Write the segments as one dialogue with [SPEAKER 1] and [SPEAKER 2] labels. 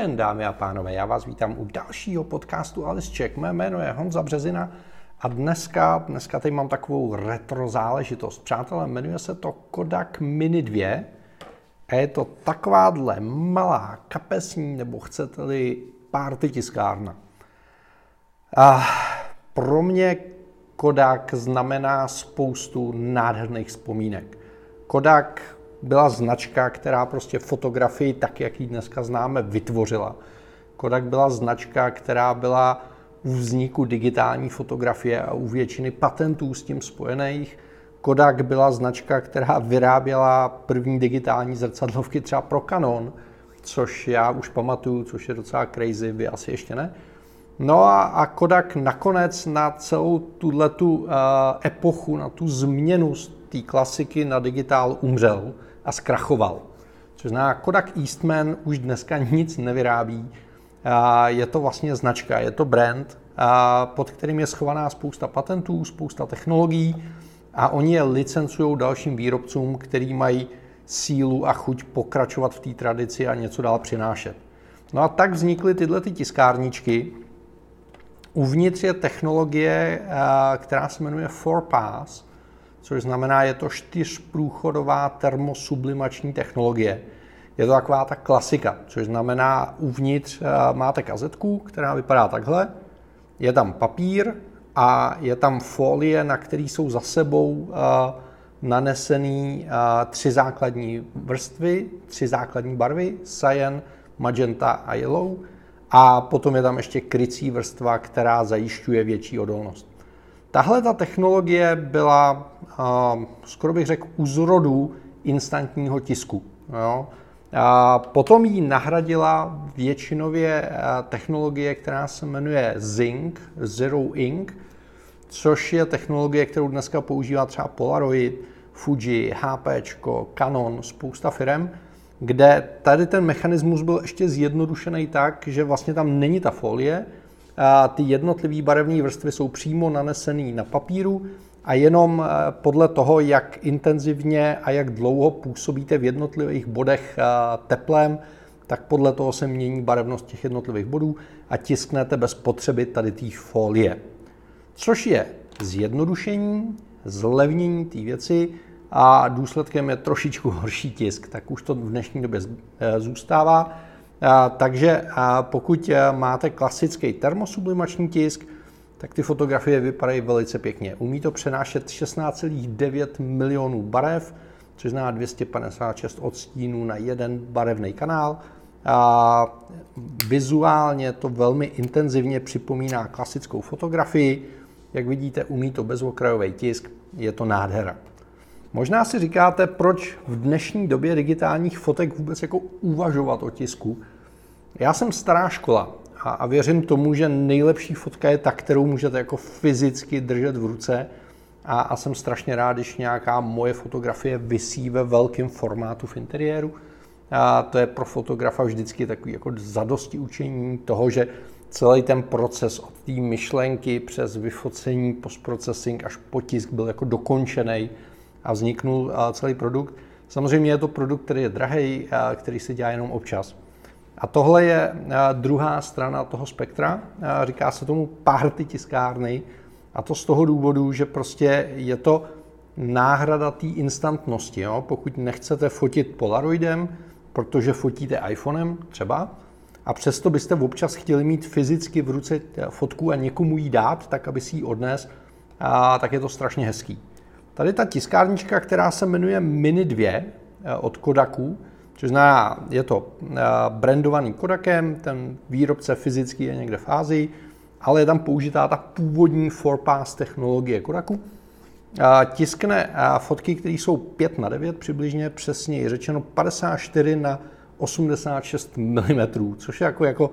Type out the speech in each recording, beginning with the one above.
[SPEAKER 1] den, dámy a pánové. Já vás vítám u dalšího podcastu Alice Check. Mé jméno je Honza Březina a dneska, dneska tady mám takovou retro záležitost. Přátelé, jmenuje se to Kodak Mini 2 a je to takováhle malá kapesní, nebo chcete-li párty tiskárna. A pro mě Kodak znamená spoustu nádherných vzpomínek. Kodak byla značka, která prostě fotografii, tak jak ji dneska známe, vytvořila. Kodak byla značka, která byla u vzniku digitální fotografie a u většiny patentů s tím spojených. Kodak byla značka, která vyráběla první digitální zrcadlovky třeba pro Canon, což já už pamatuju, což je docela crazy, vy asi ještě ne. No a, a Kodak nakonec na celou tuhletu uh, epochu, na tu změnu z té klasiky na digitál umřel a zkrachoval. Což znamená, Kodak Eastman už dneska nic nevyrábí. Je to vlastně značka, je to brand, pod kterým je schovaná spousta patentů, spousta technologií a oni je licencují dalším výrobcům, který mají sílu a chuť pokračovat v té tradici a něco dál přinášet. No a tak vznikly tyhle ty tiskárničky. Uvnitř je technologie, která se jmenuje 4Pass, což znamená, je to čtyřprůchodová termosublimační technologie. Je to taková ta klasika, což znamená, uvnitř eh, máte kazetku, která vypadá takhle, je tam papír a je tam folie, na který jsou za sebou eh, nanesený eh, tři základní vrstvy, tři základní barvy, cyan, magenta a yellow. A potom je tam ještě krycí vrstva, která zajišťuje větší odolnost. Tahle ta technologie byla, skoro bych řekl, u zrodu instantního tisku. Jo. A potom ji nahradila většinově technologie, která se jmenuje Zinc, Zero Ink, což je technologie, kterou dneska používá třeba Polaroid, Fuji, HP, Canon, spousta firm, kde tady ten mechanismus byl ještě zjednodušený tak, že vlastně tam není ta folie, a ty jednotlivé barevné vrstvy jsou přímo nanesené na papíru a jenom eh, podle toho, jak intenzivně a jak dlouho působíte v jednotlivých bodech eh, teplem, tak podle toho se mění barevnost těch jednotlivých bodů a tisknete bez potřeby tady té folie. Což je zjednodušení, zlevnění té věci a důsledkem je trošičku horší tisk, tak už to v dnešní době eh, zůstává. Takže pokud e, máte klasický termosublimační tisk, tak ty fotografie vypadají velice pěkně. Umí to přenášet 16,9 milionů barev, což znamená 256 odstínů na jeden barevný kanál. A vizuálně to velmi intenzivně připomíná klasickou fotografii. Jak vidíte, umí to bezokrajový tisk, je to nádhera. Možná si říkáte, proč v dnešní době digitálních fotek vůbec jako uvažovat o tisku. Já jsem stará škola a, a věřím tomu, že nejlepší fotka je ta, kterou můžete jako fyzicky držet v ruce a, a jsem strašně rád, když nějaká moje fotografie vysí ve velkém formátu v interiéru. A to je pro fotografa vždycky takový jako zadosti učení toho, že celý ten proces od té myšlenky přes vyfocení, postprocessing až potisk byl jako dokončený a vzniknul celý produkt. Samozřejmě je to produkt, který je drahý, který se dělá jenom občas. A tohle je druhá strana toho spektra. Říká se tomu party tiskárny. A to z toho důvodu, že prostě je to náhrada té instantnosti. Jo? Pokud nechcete fotit Polaroidem, protože fotíte iPhonem třeba, a přesto byste občas chtěli mít fyzicky v ruce fotku a někomu jí dát, tak aby si ji odnes, a tak je to strašně hezký. Tady ta tiskárnička, která se jmenuje Mini 2 eh, od Kodaku, což znamená, je to eh, brandovaný Kodakem, ten výrobce fyzicky je někde v Ázii, ale je tam použitá ta původní 4Pass technologie Kodaku. Tiskne eh, fotky, které jsou 5 na 9 přibližně, přesně řečeno 54 na 86 mm, což je jako, jako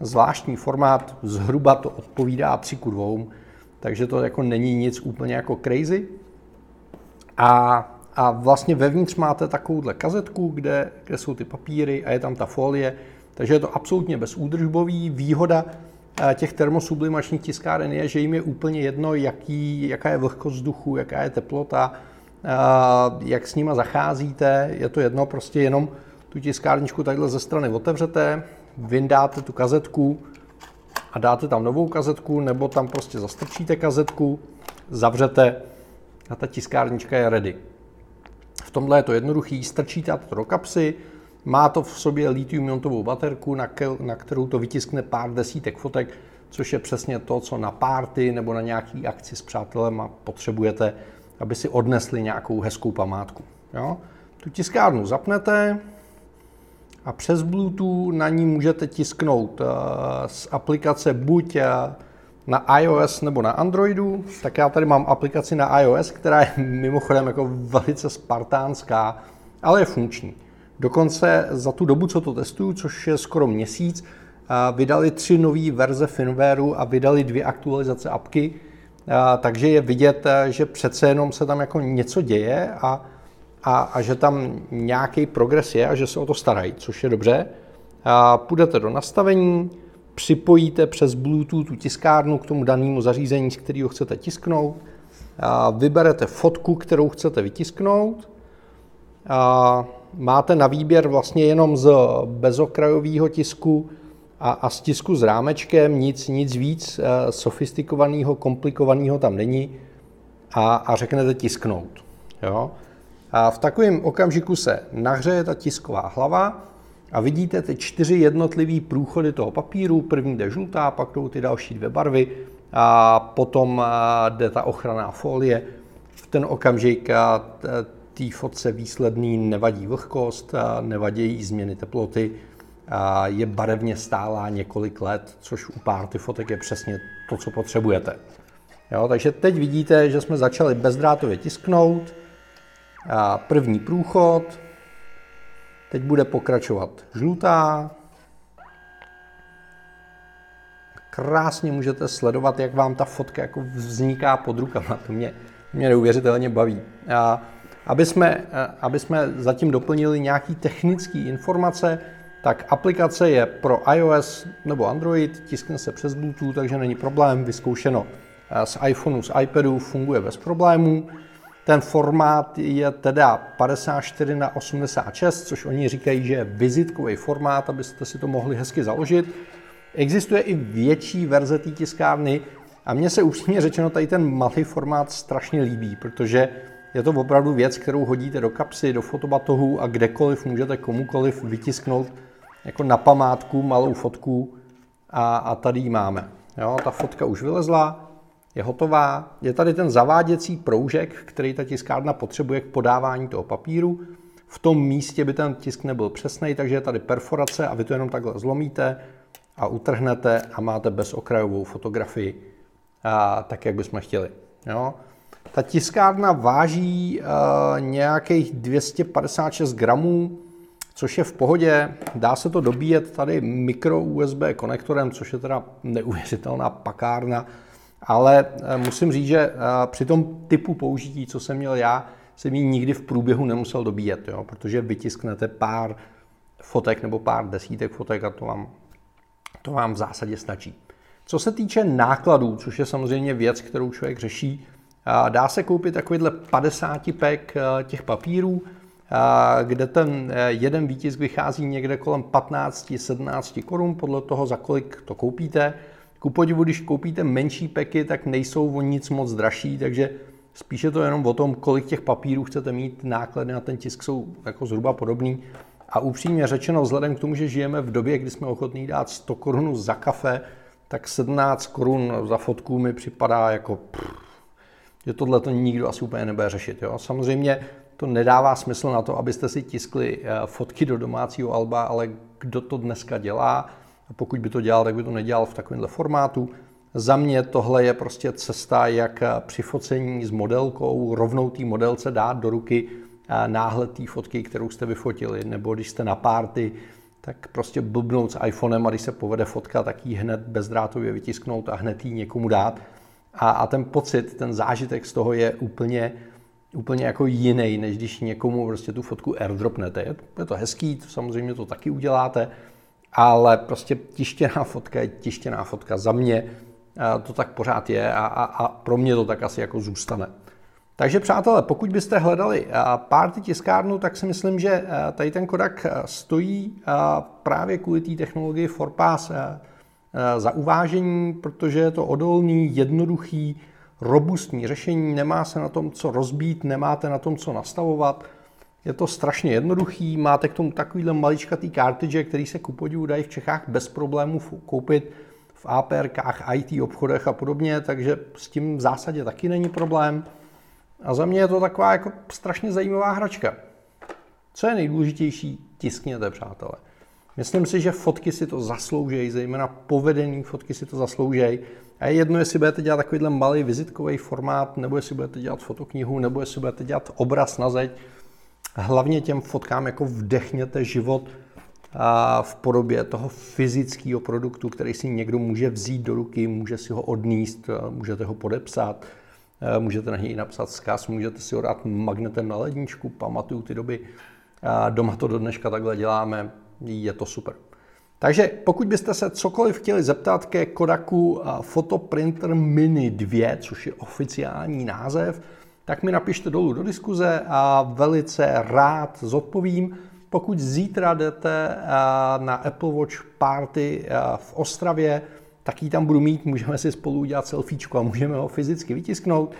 [SPEAKER 1] zvláštní formát, zhruba to odpovídá 3 k 2, takže to jako není nic úplně jako crazy. A, a vlastně vevnitř máte takovouhle kazetku, kde, kde jsou ty papíry a je tam ta folie, takže je to absolutně bezúdržbový. Výhoda eh, těch termosublimačních tiskáren je, že jim je úplně jedno, jaký, jaká je vlhkost vzduchu, jaká je teplota, eh, jak s nima zacházíte, je to jedno, prostě jenom tu tiskárničku takhle ze strany otevřete, vyndáte tu kazetku a dáte tam novou kazetku, nebo tam prostě zastrčíte kazetku, zavřete a ta tiskárnička je ready. V tomhle je to jednoduchý, strčíte to do kapsy, má to v sobě lithium-iontovou baterku, na, kterou to vytiskne pár desítek fotek, což je přesně to, co na párty nebo na nějaký akci s přátelem potřebujete, aby si odnesli nějakou hezkou památku. Jo? Tu tiskárnu zapnete a přes Bluetooth na ní můžete tisknout uh, z aplikace buď uh, na iOS nebo na Androidu, tak já tady mám aplikaci na iOS, která je mimochodem jako velice spartánská, ale je funkční. Dokonce za tu dobu, co to testuju, což je skoro měsíc, vydali tři nové verze firmwareu a vydali dvě aktualizace apky, takže je vidět, že přece jenom se tam jako něco děje a, a, a že tam nějaký progres je a že se o to starají, což je dobře. Půjdete do nastavení, připojíte přes Bluetooth tu tiskárnu k tomu danému zařízení, z kterého chcete tisknout, a vyberete fotku, kterou chcete vytisknout, a máte na výběr vlastně jenom z bezokrajového tisku a, a z tisku s rámečkem, nic, nic víc e, sofistikovaného, komplikovaného tam není a, a řeknete tisknout. Jo? A v takovém okamžiku se nahřeje ta tisková hlava a vidíte ty čtyři jednotlivé průchody toho papíru. První jde žlutá, pak jdou ty další dvě barvy a potom jde ta ochranná folie. V ten okamžik té fotce výsledný nevadí vlhkost, nevadí změny teploty, je barevně stálá několik let, což u pár ty fotek je přesně to, co potřebujete. Jo, takže teď vidíte, že jsme začali bezdrátově tisknout. První průchod, teď bude pokračovat žlutá. Krásně můžete sledovat, jak vám ta fotka jako vzniká pod rukama. To mě, mě neuvěřitelně baví. A aby jsme, aby jsme zatím doplnili nějaké technické informace, tak aplikace je pro iOS nebo Android, tiskne se přes Bluetooth, takže není problém, vyzkoušeno z iPhoneu, z iPadu, funguje bez problémů. Ten formát je teda 54 na 86, což oni říkají, že je vizitkový formát, abyste si to mohli hezky založit. Existuje i větší verze té tiskárny a mně se upřímně řečeno tady ten malý formát strašně líbí, protože je to opravdu věc, kterou hodíte do kapsy, do fotobatohu a kdekoliv můžete komukoliv vytisknout jako na památku malou fotku a, a tady ji máme. Jo, ta fotka už vylezla, je hotová. Je tady ten zaváděcí proužek, který ta tiskárna potřebuje k podávání toho papíru. V tom místě by ten tisk nebyl přesný, takže je tady perforace a vy to jenom takhle zlomíte a utrhnete a máte bezokrajovou fotografii, a, tak jak bychom chtěli. Jo? Ta tiskárna váží uh, nějakých 256 gramů, což je v pohodě. Dá se to dobíjet tady mikro USB konektorem, což je teda neuvěřitelná pakárna. Ale uh, musím říct, že uh, při tom typu použití, co jsem měl já, jsem ji nikdy v průběhu nemusel dobíjet, jo, protože vytisknete pár fotek nebo pár desítek fotek a to vám, to vám v zásadě stačí. Co se týče nákladů, což je samozřejmě věc, kterou člověk řeší, Dá se koupit takovýhle 50 pek eh, těch papírů, kde ten eh, jeden výtisk vychází někde kolem 15-17 korun, podle toho, za kolik to koupíte. Ku podivu, když koupíte menší peky, tak nejsou o nic moc dražší, takže spíše to jenom o tom, kolik těch papírů chcete mít, náklady na ten tisk jsou jako zhruba podobný. A upřímně řečeno, vzhledem k tomu, že žijeme v době, kdy jsme ochotní dát 100 korun za kafe, tak 17 korun za fotku mi připadá jako že tohle to nikdo asi úplně nebude řešit. Jo? Samozřejmě to nedává smysl na to, abyste si tiskli eh, fotky do domácího alba, ale kdo to dneska dělá, pokud by to dělal, tak by to nedělal v takovémhle formátu. Za mě tohle je prostě cesta, jak při focení s modelkou rovnou té modelce dát do ruky náhled té fotky, kterou jste vyfotili, nebo když jste na párty, tak prostě blbnout s iPhonem a když se povede fotka, tak ji hned bezdrátově vytisknout a hned ji někomu dát a, a ten pocit, ten zážitek z toho je úplně, úplně jako jiný, než když někomu prostě tu fotku airdropnete. Je, je to hezký, to samozřejmě to taky uděláte, ale prostě tištěná fotka je tištěná fotka. Za mě to tak pořád je a, a, a pro mě to tak asi jako zůstane. Takže přátelé, pokud byste hledali party tiskárnu, tak si myslím, že tady ten Kodak stojí právě kvůli té technologii Forpass za uvážení, protože je to odolný, jednoduchý, robustní řešení, nemá se na tom co rozbít, nemáte na tom co nastavovat. Je to strašně jednoduchý, máte k tomu takovýhle maličkatý kartridge, který se ku podivu dají v Čechách bez problémů koupit v APRkách, IT obchodech a podobně, takže s tím v zásadě taky není problém. A za mě je to taková jako strašně zajímavá hračka. Co je nejdůležitější, tiskněte, přátelé. Myslím si, že fotky si to zasloužejí, zejména povedený fotky si to zasloužejí. A je jedno, jestli budete dělat takovýhle malý vizitkový formát, nebo jestli budete dělat fotoknihu, nebo jestli budete dělat obraz na zeď. Hlavně těm fotkám jako vdechněte život a v podobě toho fyzického produktu, který si někdo může vzít do ruky, může si ho odníst, můžete ho podepsat, můžete na něj napsat zkaz, můžete si ho dát magnetem na ledničku, pamatuju ty doby. Doma to do dneška takhle děláme, je to super. Takže pokud byste se cokoliv chtěli zeptat ke Kodaku Photoprinter Mini 2, což je oficiální název, tak mi napište dolů do diskuze a velice rád zodpovím. Pokud zítra jdete na Apple Watch Party v Ostravě, tak ji tam budu mít, můžeme si spolu udělat selfiečko a můžeme ho fyzicky vytisknout.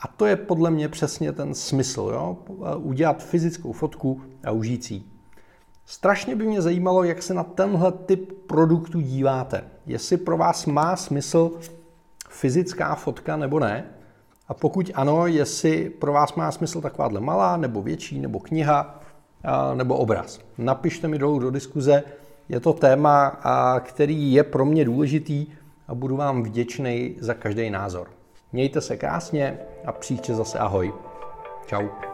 [SPEAKER 1] A to je podle mě přesně ten smysl, jo? udělat fyzickou fotku a užít si Strašně by mě zajímalo, jak se na tenhle typ produktu díváte. Jestli pro vás má smysl fyzická fotka nebo ne. A pokud ano, jestli pro vás má smysl takováhle malá, nebo větší, nebo kniha, nebo obraz. Napište mi dolů do diskuze. Je to téma, který je pro mě důležitý a budu vám vděčný za každý názor. Mějte se krásně a příště zase ahoj. Ciao.